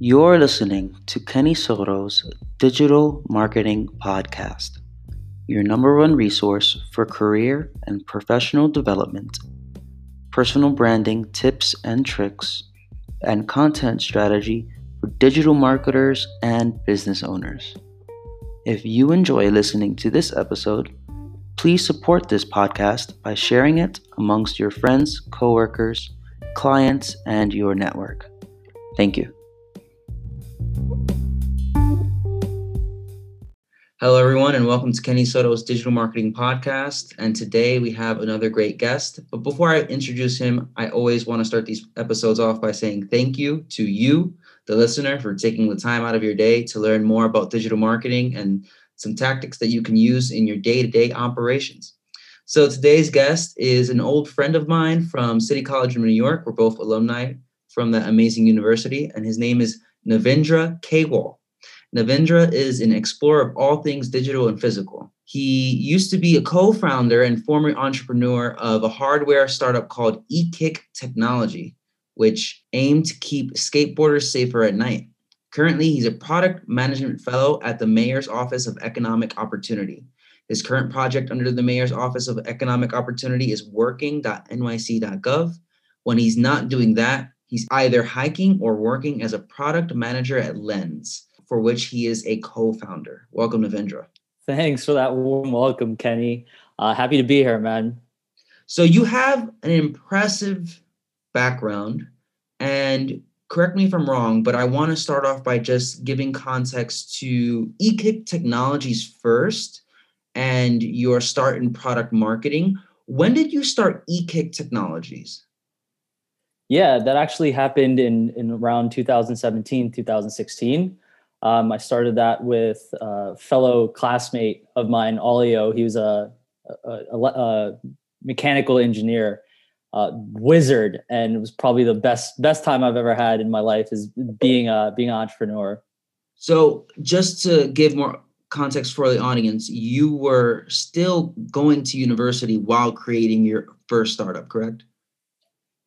You're listening to Kenny Soto's Digital Marketing Podcast, your number one resource for career and professional development, personal branding tips and tricks, and content strategy for digital marketers and business owners. If you enjoy listening to this episode, please support this podcast by sharing it amongst your friends, coworkers, clients, and your network. Thank you. Hello, everyone, and welcome to Kenny Soto's Digital Marketing Podcast. And today we have another great guest. But before I introduce him, I always want to start these episodes off by saying thank you to you, the listener, for taking the time out of your day to learn more about digital marketing and some tactics that you can use in your day to day operations. So today's guest is an old friend of mine from City College of New York. We're both alumni from that amazing university, and his name is Navindra Kewal. Navindra is an explorer of all things digital and physical. He used to be a co founder and former entrepreneur of a hardware startup called eKick Technology, which aimed to keep skateboarders safer at night. Currently, he's a product management fellow at the Mayor's Office of Economic Opportunity. His current project under the Mayor's Office of Economic Opportunity is working.nyc.gov. When he's not doing that, he's either hiking or working as a product manager at Lens for which he is a co-founder. Welcome, Navindra. Thanks for that warm welcome, Kenny. Uh, happy to be here, man. So you have an impressive background, and correct me if I'm wrong, but I want to start off by just giving context to eKick Technologies first and your start in product marketing. When did you start eKick Technologies? Yeah, that actually happened in in around 2017, 2016. Um, I started that with a fellow classmate of mine, Olio. He was a, a, a, a mechanical engineer, uh, wizard, and it was probably the best best time I've ever had in my life is being a being an entrepreneur. So, just to give more context for the audience, you were still going to university while creating your first startup, correct?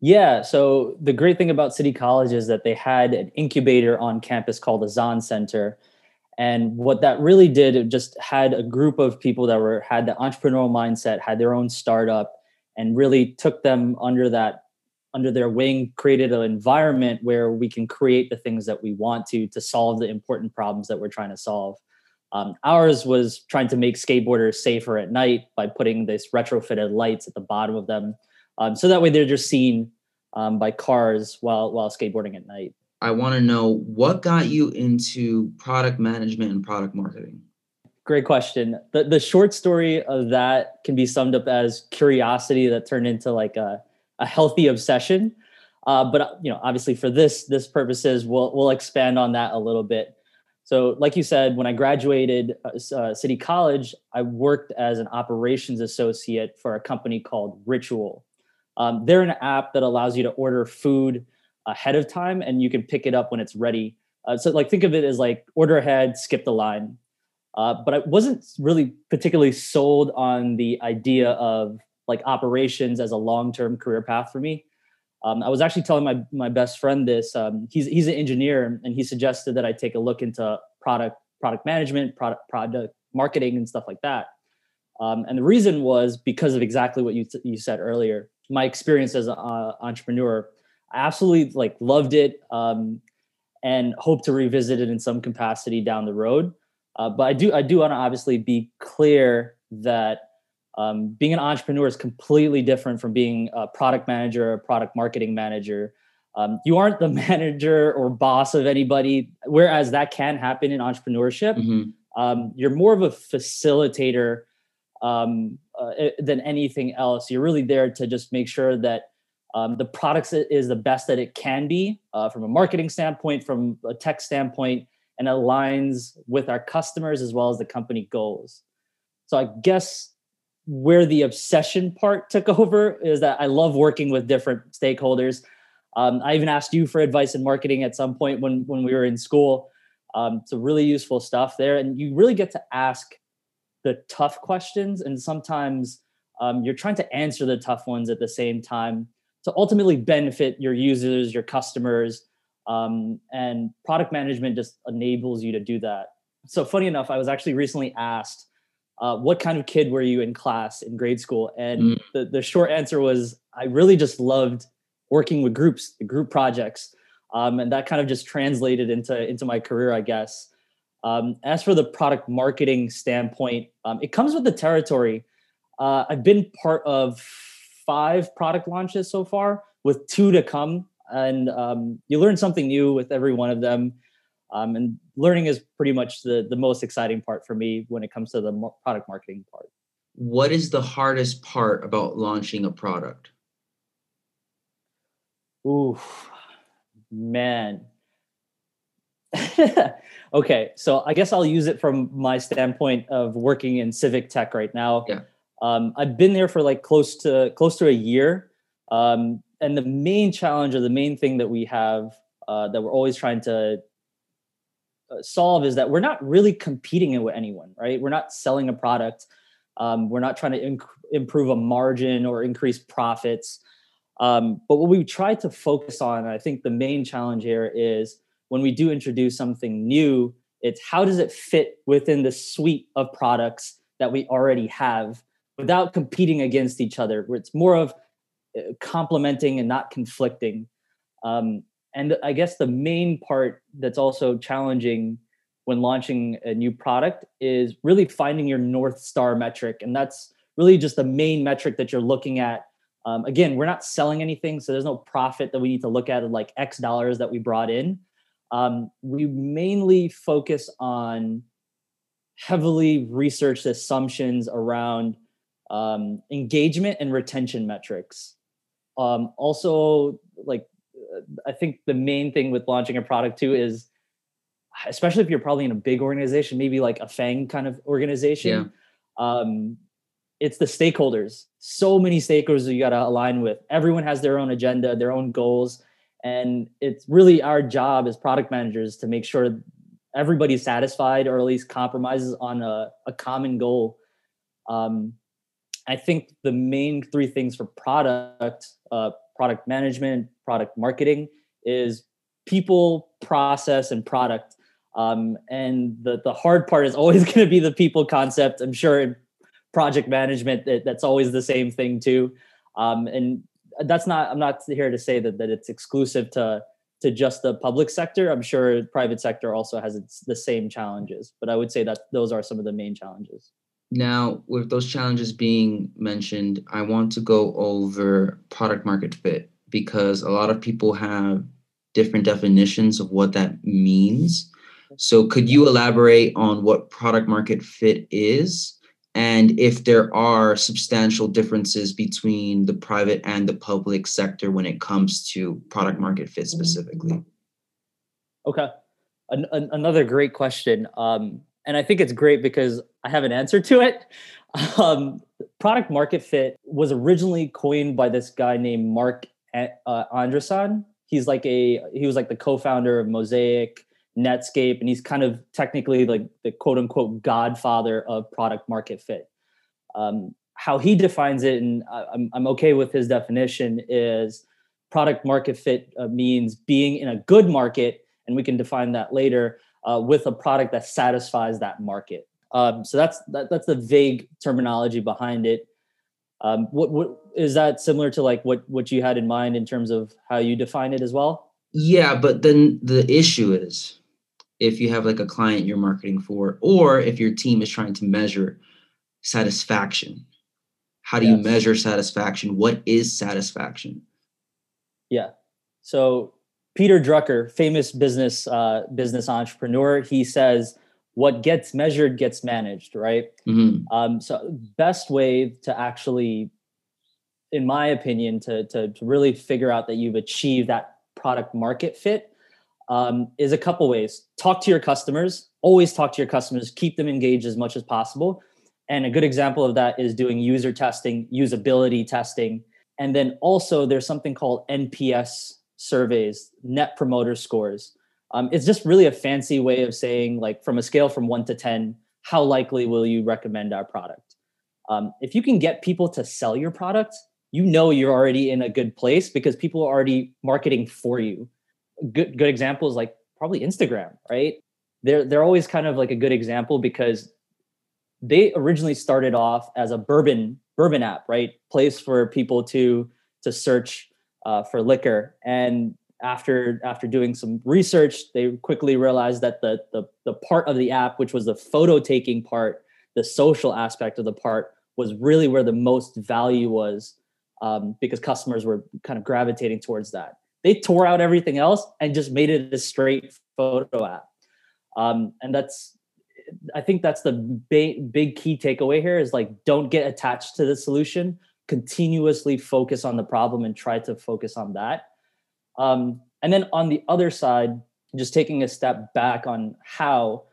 Yeah. So the great thing about City College is that they had an incubator on campus called the Zahn Center. And what that really did, it just had a group of people that were had the entrepreneurial mindset, had their own startup, and really took them under that under their wing, created an environment where we can create the things that we want to to solve the important problems that we're trying to solve. Um, ours was trying to make skateboarders safer at night by putting this retrofitted lights at the bottom of them um, so that way they're just seen um, by cars while while skateboarding at night. I want to know what got you into product management and product marketing. Great question. The the short story of that can be summed up as curiosity that turned into like a, a healthy obsession. Uh, but you know, obviously for this this purposes, we'll we'll expand on that a little bit. So, like you said, when I graduated uh, uh City College, I worked as an operations associate for a company called Ritual. Um, they're an app that allows you to order food ahead of time and you can pick it up when it's ready. Uh, so like think of it as like order ahead, skip the line. Uh, but I wasn't really particularly sold on the idea of like operations as a long-term career path for me. Um, I was actually telling my my best friend this. Um, he's he's an engineer, and he suggested that I take a look into product product management, product product marketing, and stuff like that. Um, and the reason was because of exactly what you you said earlier my experience as an uh, entrepreneur. I absolutely like loved it um, and hope to revisit it in some capacity down the road. Uh, but I do I do want to obviously be clear that um, being an entrepreneur is completely different from being a product manager or product marketing manager. Um, you aren't the manager or boss of anybody, whereas that can happen in entrepreneurship. Mm-hmm. Um, you're more of a facilitator um, uh, eh, than anything else. You're really there to just make sure that um, the product is the best that it can be uh, from a marketing standpoint, from a tech standpoint, and aligns with our customers as well as the company goals. So I guess where the obsession part took over is that I love working with different stakeholders. Um, I even asked you for advice in marketing at some point when when we were in school. Um, it's really useful stuff there, and you really get to ask the tough questions and sometimes um, you're trying to answer the tough ones at the same time to ultimately benefit your users your customers Um, and product management just enables you to do that. So, funny enough, I was actually recently asked, uh, What kind of kid were you in class in grade school? And mm. the, the short answer was, I really just loved working with groups, the group projects. Um, and that kind of just translated into, into my career, I guess. Um, as for the product marketing standpoint, um, it comes with the territory. Uh, I've been part of five product launches so far, with two to come, and um, you learn something new with every one of them. Um, and learning is pretty much the the most exciting part for me when it comes to the product marketing part. What is the hardest part about launching a product? Ooh, man. okay, so I guess I'll use it from my standpoint of working in civic tech right now. Yeah. Um, I've been there for like close to close to a year, um, and the main challenge or the main thing that we have uh, that we're always trying to uh, solve is that we're not really competing with anyone, right? We're not selling a product. Um, we're not trying to inc- improve a margin or increase profits. Um, but what we try to focus on, I think the main challenge here is when we do introduce something new, it's how does it fit within the suite of products that we already have without competing against each other, where it's more of uh, complementing and not conflicting. Um, and I guess the main part that's also challenging when launching a new product is really finding your North Star metric. And that's really just the main metric that you're looking at. Um, again, we're not selling anything, so there's no profit that we need to look at, like X dollars that we brought in um, we mainly focus on heavily researched assumptions around um, engagement and retention metrics. Um, also, like uh, I think the main thing with launching a product too is, especially if you're probably in a big organization, maybe like a FANG kind of organization. Yeah. Um, it's the stakeholders. So many stakeholders you got to align with. Everyone has their own agenda, their own goals and it's really our job as product managers to make sure everybody's satisfied or at least compromises on a, a common goal. Um, i think the main three things for product uh, product management product marketing is people process and product. Um, and the, the hard part is always going to be the people concept i'm sure in project management that, that's always the same thing too. Um, and that's not i'm not here to say that that it's exclusive to to just the public sector. I'm sure private sector also has its the same challenges but i would say that those are some of the main challenges. Now with those challenges being mentioned i want to go over product market fit because a lot of people have different definitions of what that means. So could you elaborate on what product market fit is and if there are substantial differences between the private and the public sector when it comes to product market fit specifically. Okay. An- an- another great question. Um, and I think it's great because I have an answer to it. Um, product market fit was originally coined by this guy named Marc uh, Andreessen. He's like a he was like the co-founder of Mosaic Netscape, and he's kind of technically like the quote unquote godfather of product market fit. Um, how he defines it, and I'm, I'm okay with his definition, is product market fit uh, means being in a good market, and we can define that later uh, with a product that satisfies that market. Um, so that's that, that's the vague terminology behind it. Um, what, what is that similar to like what what you had in mind in terms of how you define it as well? Yeah, but then the issue is if you have like a client you're marketing for, or if your team is trying to measure satisfaction. How do yes. you measure satisfaction? What is satisfaction? Yeah. So Peter Drucker, famous business uh, business entrepreneur, he says, "What gets measured gets managed." Right. Mm-hmm. Um, so best way to actually, in my opinion, to, to to really figure out that you've achieved that product market fit um, is a couple ways. Talk to your customers. Always talk to your customers. Keep them engaged as much as possible. And a good example of that is doing user testing, usability testing. And then also, there's something called NPS surveys, Net Promoter Scores. Um, it's just really a fancy way of saying, like, from a scale from one to 10, how likely will you recommend our product? Um, if you can get people to sell your product, you know you're already in a good place because people are already marketing for you good good examples like probably Instagram, right? They're they're always kind of like a good example because they originally started off as a Burbn Burbn app, right? Place for people to to search uh, for liquor, and after after doing some research, they quickly realized that the, the the part of the app, which was the photo taking part, the social aspect of the part, was really where the most value was, um, because customers were kind of gravitating towards that. They tore out everything else and just made it a straight photo app, um, and that's I think that's the big big key takeaway here is like don't get attached to the solution. Continuously focus on the problem and try to focus on that um, and then on the other side, just taking a step back on how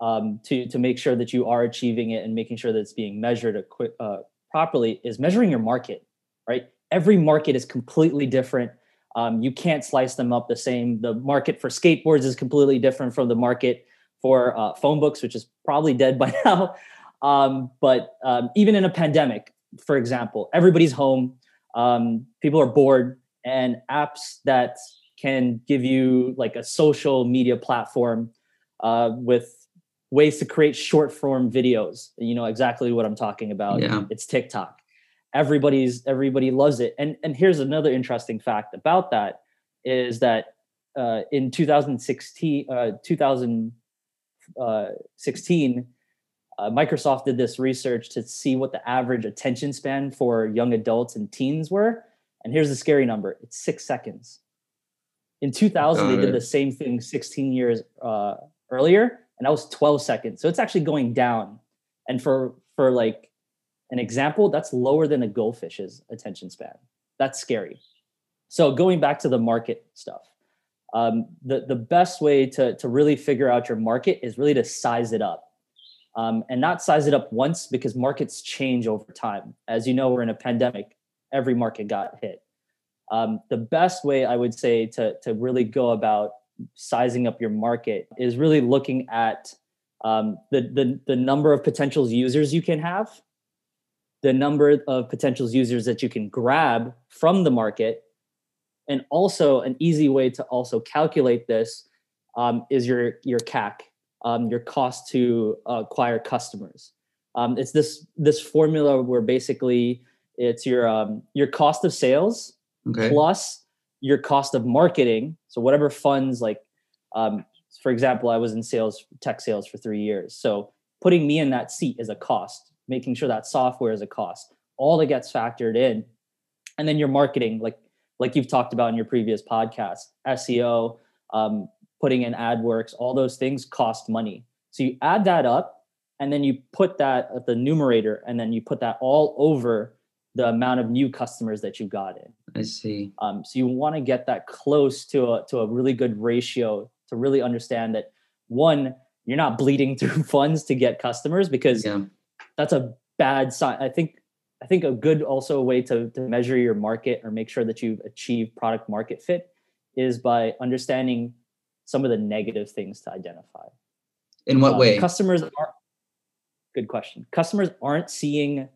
um, to to make sure that you are achieving it and making sure that it's being measured uh, properly is measuring your market. Right, every market is completely different. Um, you can't slice them up the same. The market for skateboards is completely different from the market for uh, phone books, which is probably dead by now. Um, but um, even in a pandemic, for example, everybody's home. Um, people are bored and apps that can give you like a social media platform uh, with ways to create short form videos. You know exactly what I'm talking about. Yeah. It's TikTok. Everybody's everybody loves it. And and here's another interesting fact about that is that uh, in 2016, uh, 2016, uh, uh, Microsoft did this research to see what the average attention span for young adults and teens were and here's the scary number it's six seconds. In 2000, they did the same thing 16 years uh, earlier, and that was 12 seconds. So it's actually going down. And for for like an example, that's lower than a goldfish's attention span. That's scary. So going back to the market stuff, um, the the best way to to really figure out your market is really to size it up, um, and not size it up once because markets change over time. As you know, we're in a pandemic every market got hit. Um, the best way I would say to, to really go about sizing up your market is really looking at um, the, the, the number of potential users you can have, the number of potential users that you can grab from the market, and also an easy way to also calculate this um, is your your CAC, um, your cost to acquire customers. Um, it's this this formula where basically it's your um, your cost of sales okay. plus your cost of marketing. So whatever funds like, um, for example, I was in sales, tech sales for three years. So putting me in that seat is a cost. Making sure that software is a cost. All that gets factored in, and then your marketing, like like you've talked about in your previous podcast, SEO, um, putting in AdWords, all those things cost money. So you add that up, and then you put that at the numerator, and then you put that all over the amount of new customers that you got in. I see. Um, so you want to get that close to a to a really good ratio to really understand that one, you're not bleeding through funds to get customers because yeah. That's a bad sign. I think I think a good also way to, to measure your market or make sure that you've achieved product market fit is by understanding some of the negative things to identify. In what uh, way? Customers are good question. Customers aren't seeing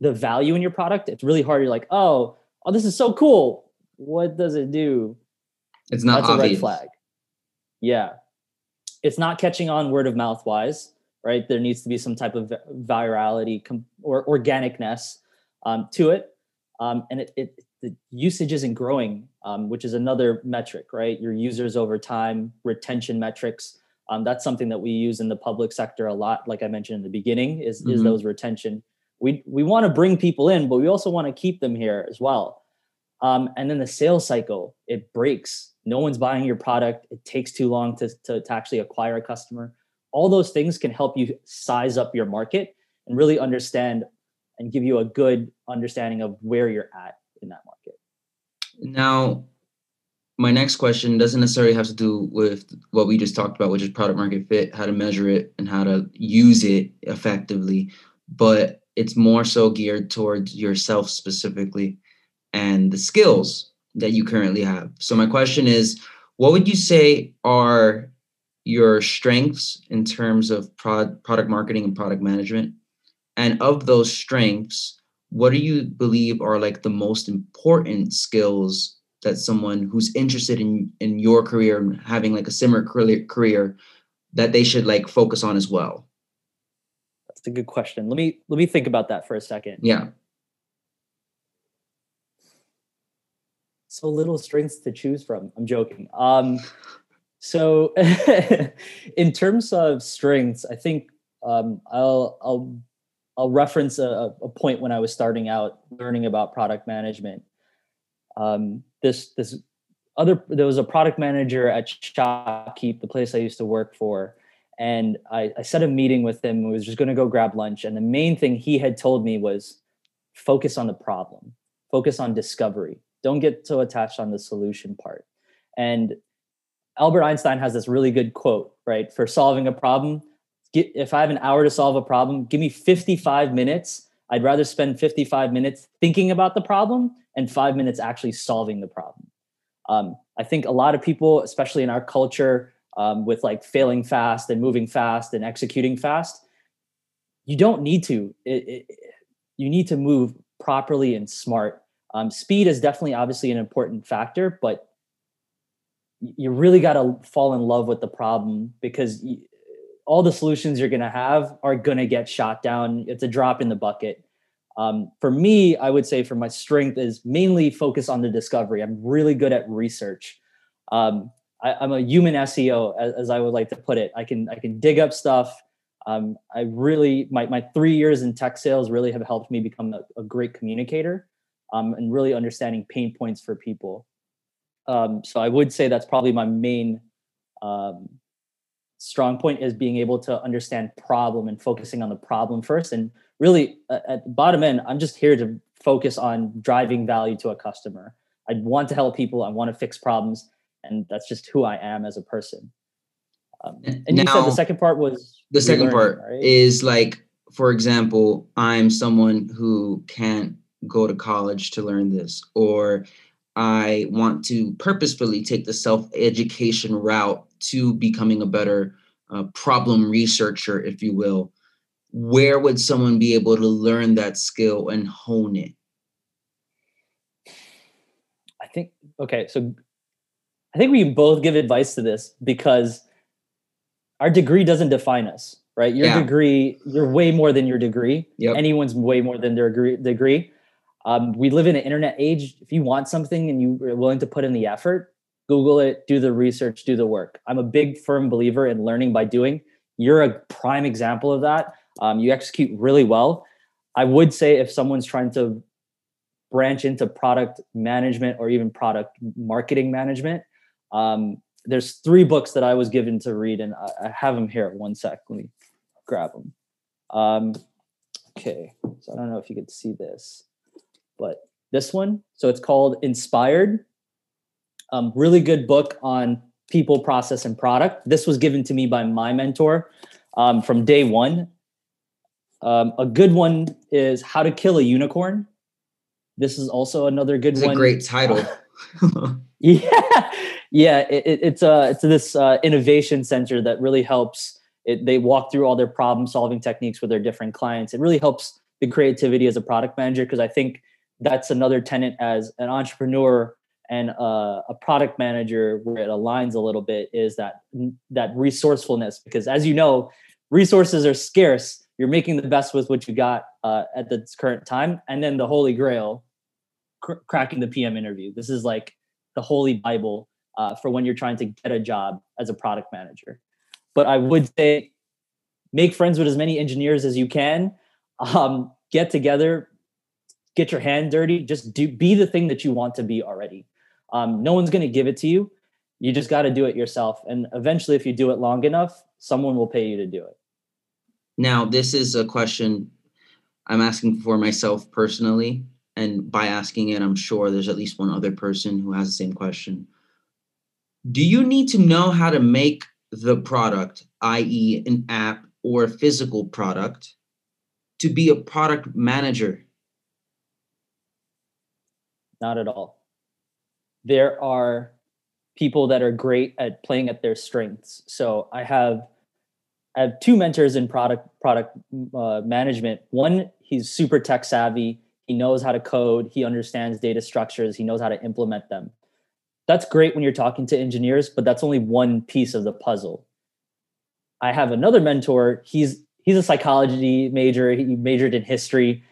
the value in your product, it's really hard. You're like, oh, oh, this is so cool. What does it do? It's not That's obvious. a red flag. Yeah. It's not catching on word of mouth wise, right? There needs to be some type of virality or organicness um, to it. Um, and it, it, the usage isn't growing, um, which is another metric, right? Your users over time, retention metrics. Um, that's something that we use in the public sector a lot. Like I mentioned in the beginning, is mm-hmm. is those retention we we want to bring people in, but we also want to keep them here as well. Um, and then the sales cycle it breaks. No one's buying your product. It takes too long to, to, to actually acquire a customer. All those things can help you size up your market and really understand and give you a good understanding of where you're at in that market. Now, my next question doesn't necessarily have to do with what we just talked about, which is product market fit, how to measure it, and how to use it effectively. But it's more so geared towards yourself specifically and the skills that you currently have. So my question is, what would you say are your strengths in terms of prod, product marketing and product management? And of those strengths, what do you believe are like the most important skills that someone who's interested in in your career and having like a similar career that they should like focus on as well? That's a good question. Let me let me think about that for a second. Yeah. So little strengths to choose from. I'm joking. Um, so in terms of strengths, I think um, I'll I'll I'll reference a, a, point when I was starting out learning about product management. Um, this this other there was a product manager at Shopkeep, the place I used to work for, and I, I set a meeting with him. We was just going to go grab lunch, and the main thing he had told me was focus on the problem, focus on discovery. Don't get so attached on the solution part. And Albert Einstein has this really good quote, right? For solving a problem, if I have an hour to solve a problem, give me 55 minutes. I'd rather spend 55 minutes thinking about the problem and five minutes actually solving the problem. Um, I think a lot of people, especially in our culture, um, with like failing fast and moving fast and executing fast, you don't need to. It, it, you need to move properly and smart. Um, speed is definitely obviously an important factor, but you really got to fall in love with the problem because all the solutions you're going to have are going to get shot down. It's a drop in the bucket. Um, for me, I would say for my strength is mainly focus on the discovery. I'm really good at research. Um, I, am a human SEO, as, as, I would like to put it. I can I can dig up stuff. Um, I really my my three years in tech sales really have helped me become a, a great communicator um, and really understanding pain points for people. Um, so I would say that's probably my main um, strong point is being able to understand problem and focusing on the problem first. And really uh, at the bottom end i'm just here to focus on driving value to a customer. I want to help people. I want to fix problems. And that's just who i am as a person. Um, and now, you said the second part was the second part right? is like for example i'm someone who can't go to college to learn this or i want to purposefully take the self-education route to becoming a better uh, problem researcher, if you will, where would someone be able to learn that skill and hone it? I think, okay, so I think we can both give advice to this because our degree doesn't define us, right? Your yeah. degree, you're way more than your degree. Yep. Anyone's way more than their degree. Um, we live in an internet age. If you want something and you're willing to put in the effort, Google it, do the research, do the work. I'm a big firm believer in learning by doing. You're a prime example of that. Um, you execute really well. I would say if someone's trying to branch into product management or even product marketing management, um, there's three books that I was given to read, and I, I have them here. One sec, let me grab them. Um, okay, so I don't know if you could see this, but this one. So it's called Inspired um, really good book on people, process, and product. This was given to me by my mentor um, from day one. Um, a good one is How to Kill a Unicorn. This is also another good it's one. a great title. yeah, yeah. It, it, it's a uh, it's this uh, innovation center that really helps. It, they walk through all their problem solving techniques with their different clients. It really helps the creativity as a product manager because I think that's another tenant as an entrepreneur and uh, a product manager where it aligns a little bit is that that resourcefulness. Because as you know resources are scarce. You're making the best with what you got uh, at this current time. And then the holy grail cr- cracking the pm interview. This is like the holy bible uh, for when you're trying to get a job as a product manager. But i would say make friends with as many engineers as you can um, get together get your hand dirty just do be the thing that you want to be already um, no one's going to give it to you. You just got to do it yourself. And eventually, if you do it long enough, someone will pay you to do it. Now, this is a question I'm asking for myself personally. And by asking it, I'm sure there's at least one other person who has the same question. Do you need to know how to make the product, i.e., an app or a physical product, to be a product manager? Not at all there are people that are great at playing at their strengths. So I have I have two mentors in product product uh, management. One, he's super tech savvy. He knows how to code. He understands data structures. He knows how to implement them. that's great when you're talking to engineers, but that's only one piece of the puzzle. I have another mentor. He's he's a psychology major. He majored in history,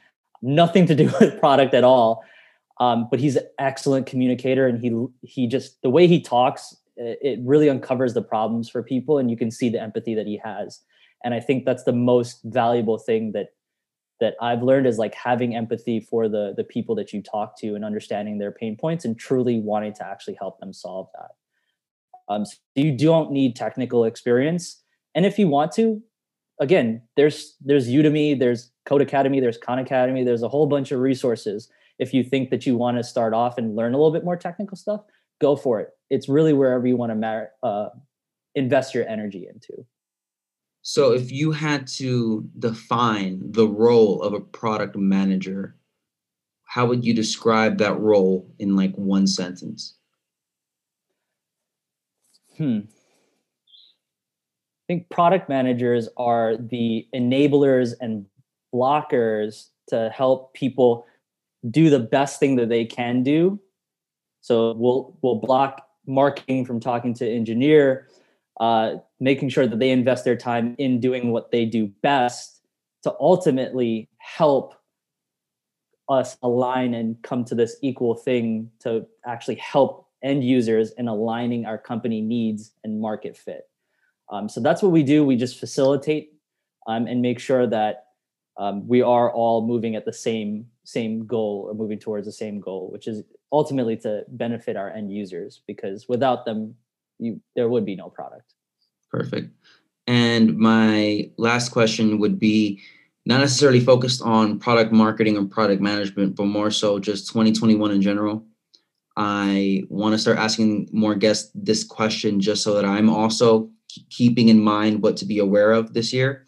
nothing to do with product at all. Um, but he's an excellent communicator, and he he just the way he talks, it really uncovers the problems for people, and you can see the empathy that he has. And I think that's the most valuable thing that that I've learned is like having empathy for the the people that you talk to and understanding their pain points and truly wanting to actually help them solve that. Um, so you don't need technical experience, and if you want to, again, there's there's Udemy, there's Codecademy, there's Khan Academy, there's a whole bunch of resources. If you think that you want to start off and learn a little bit more technical stuff, go for it. It's really wherever you want to uh, invest your energy into. So, if you had to define the role of a product manager, how would you describe that role in like one sentence? Hmm. I think product managers are the enablers and blockers to help people do the best thing that they can do. So we'll we'll block marketing from talking to engineer uh, making sure that they invest their time in doing what they do best to ultimately help us align and come to this equal thing to actually help end users in aligning our company needs and market fit. Um, so that's what we do. We just facilitate um, and make sure that um, we are all moving at the same same goal or moving towards the same goal, which is ultimately to benefit our end users. Because without them, you there would be no product. Perfect. And my last question would be not necessarily focused on product marketing or product management, but more so just 2021 in general. I want to start asking more guests this question just so that I'm also keeping in mind what to be aware of this year.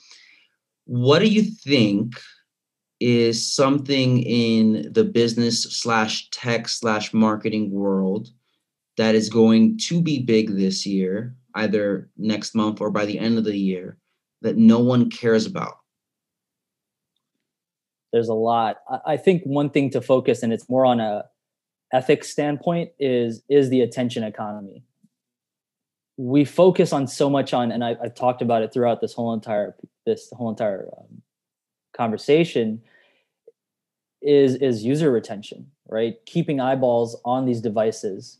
What do you think is something in the business slash tech slash marketing world that is going to be big this year, either next month or by the end of the year, that no one cares about? There's a lot. I think one thing to focus, and it's more on a ethics standpoint, is is the attention economy. We focus on so much on, and I, have talked about it throughout this whole entire this whole entire um, conversation. Is is user retention, right? Keeping eyeballs on these devices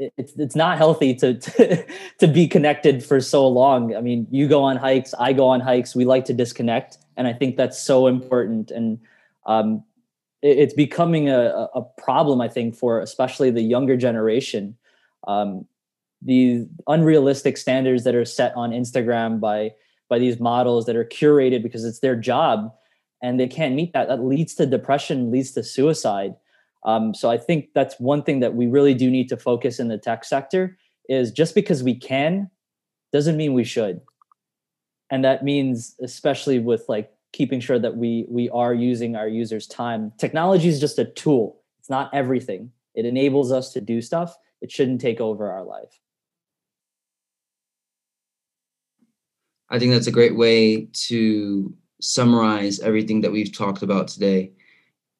it's it's not healthy to, to to be connected for so long. I mean, you go on hikes, I go on hikes. We like to disconnect, and I think that's so important. And um, it, it's becoming a, a problem, I think, for especially the younger generation. Um, the unrealistic standards that are set on Instagram by by these models that are curated because it's their job, and they can't meet that. That leads to depression, leads to suicide. Um, so I think that's one thing that we really do need to focus in the tech sector is just because we can doesn't mean we should. And that means especially with like keeping sure that we we are using our users time. Technology is just a tool. It's not everything. It enables us to do stuff. It shouldn't take over our life. I think that's a great way to summarize everything that we've talked about today.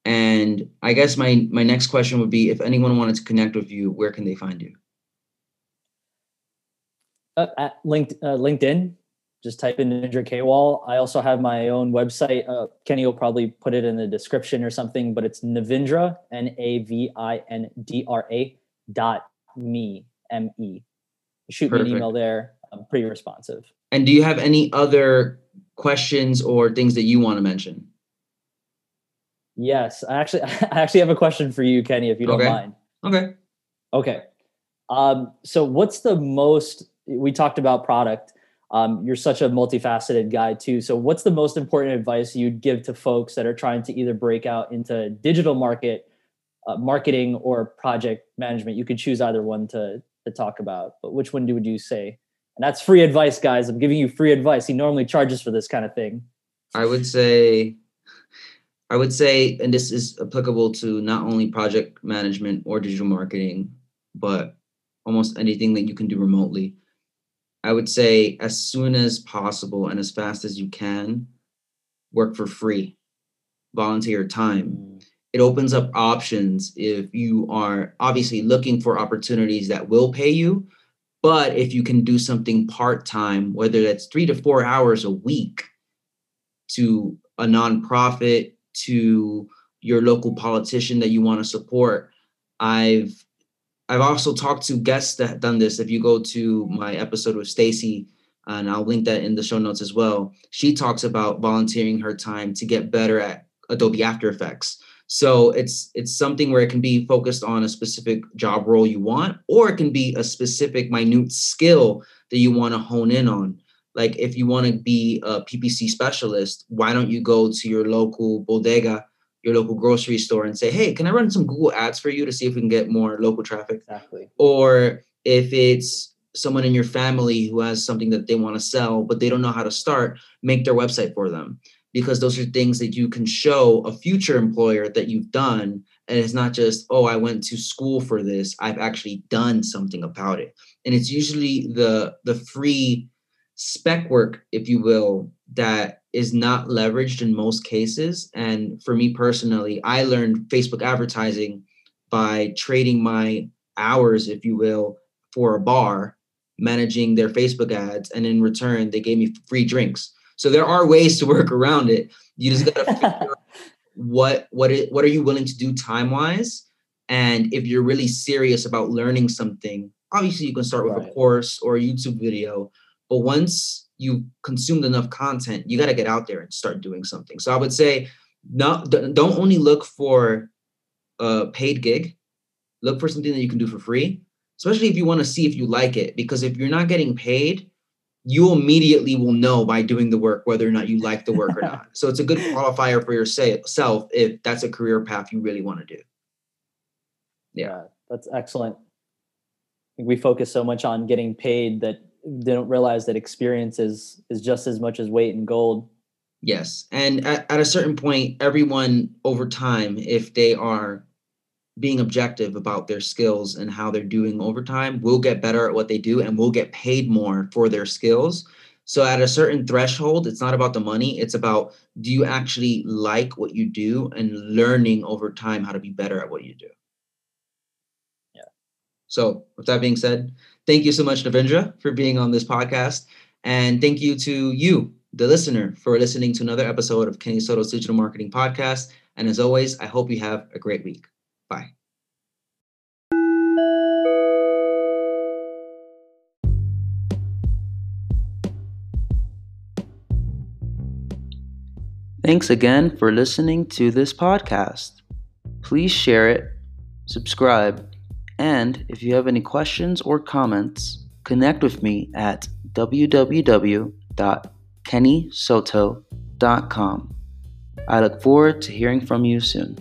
And I guess my my next question would be if anyone wanted to connect with you, where can they find you? Uh, at linked, uh, LinkedIn, just type in Navindra Kewal. I also have my own website. Uh, Kenny will probably put it in the description or something, but it's Navindra, N A V I N D R A dot me, M E. Shoot Perfect. me an email there. I'm pretty responsive. And do you have any other questions or things that you want to mention? Yes, I actually, I actually have a question for you, Kenny, if you don't okay. mind. Okay. Okay. Um, so, what's the most? We talked about product. Um, you're such a multifaceted guy too. So, what's the most important advice you'd give to folks that are trying to either break out into digital market, uh, marketing, or project management? You could choose either one to to talk about. But which one do, would you say? And that's free advice, guys. I'm giving you free advice. He normally charges for this kind of thing. I would say I would say, and this is applicable to not only project management or digital marketing, but almost anything that you can do remotely. I would say, as soon as possible and as fast as you can, work for free, volunteer time. Mm. it opens up options if you are obviously looking for opportunities that will pay you. But if you can do something part time, whether that's three to four hours a week to a nonprofit, to your local politician that you want to support, I've I've also talked to guests that have done this. If you go to my episode with Stacy, and I'll link that in the show notes as well, she talks about volunteering her time to get better at Adobe After Effects. So it's it's something where it can be focused on a specific job role you want, or it can be a specific minute skill that you want to hone in on. Like if you want to be a PPC specialist, why don't you go to your local bodega, your local grocery store, and say, "Hey, can I run some Google Ads for you to see if we can get more local traffic?" Exactly. Or if it's someone in your family who has something that they want to sell but they don't know how to start, make their website for them because those are things that you can show a future employer that you've done. And it's not just oh i went to school for this. I've actually done something about it. And it's usually the the free spec work if you will that is not leveraged in most cases. And for me personally i learned facebook advertising by trading my hours if you will for a bar managing their facebook ads. And in return they gave me free drinks so there are ways to work around it. You just gotta figure out what what it, what are you willing to do time wise, and if you're really serious about learning something, obviously you can start with right. a course or a YouTube video. But once you've consumed enough content, you got to get out there and start doing something. So I would say, not don't only look for a paid gig. Look for something that you can do for free, especially if you want to see if you like it. Because if you're not getting paid, you immediately will know by doing the work whether or not you like the work or not. So it's a good qualifier for yourself if that's a career path you really want to do. Yeah, yeah that's excellent. We focus so much on getting paid that they don't realize that experience is is just as much as weight in gold. Yes, and at, at a certain point, everyone over time, if they are being objective about their skills and how they're doing over time will get better at what they do and will get paid more for their skills. So at a certain threshold, it's not about the money, it's about do you actually like what you do and learning over time how to be better at what you do. Yeah. So with that being said, thank you so much, Navindra, for being on this podcast. And thank you to you, the listener, for listening to another episode of Kenny Soto's Digital Marketing Podcast. And as always, I hope you have a great week. Bye. Thanks again for listening to this podcast. Please share it, subscribe, and if you have any questions or comments, connect with me at www.kennysoto.com. I look forward to hearing from you soon.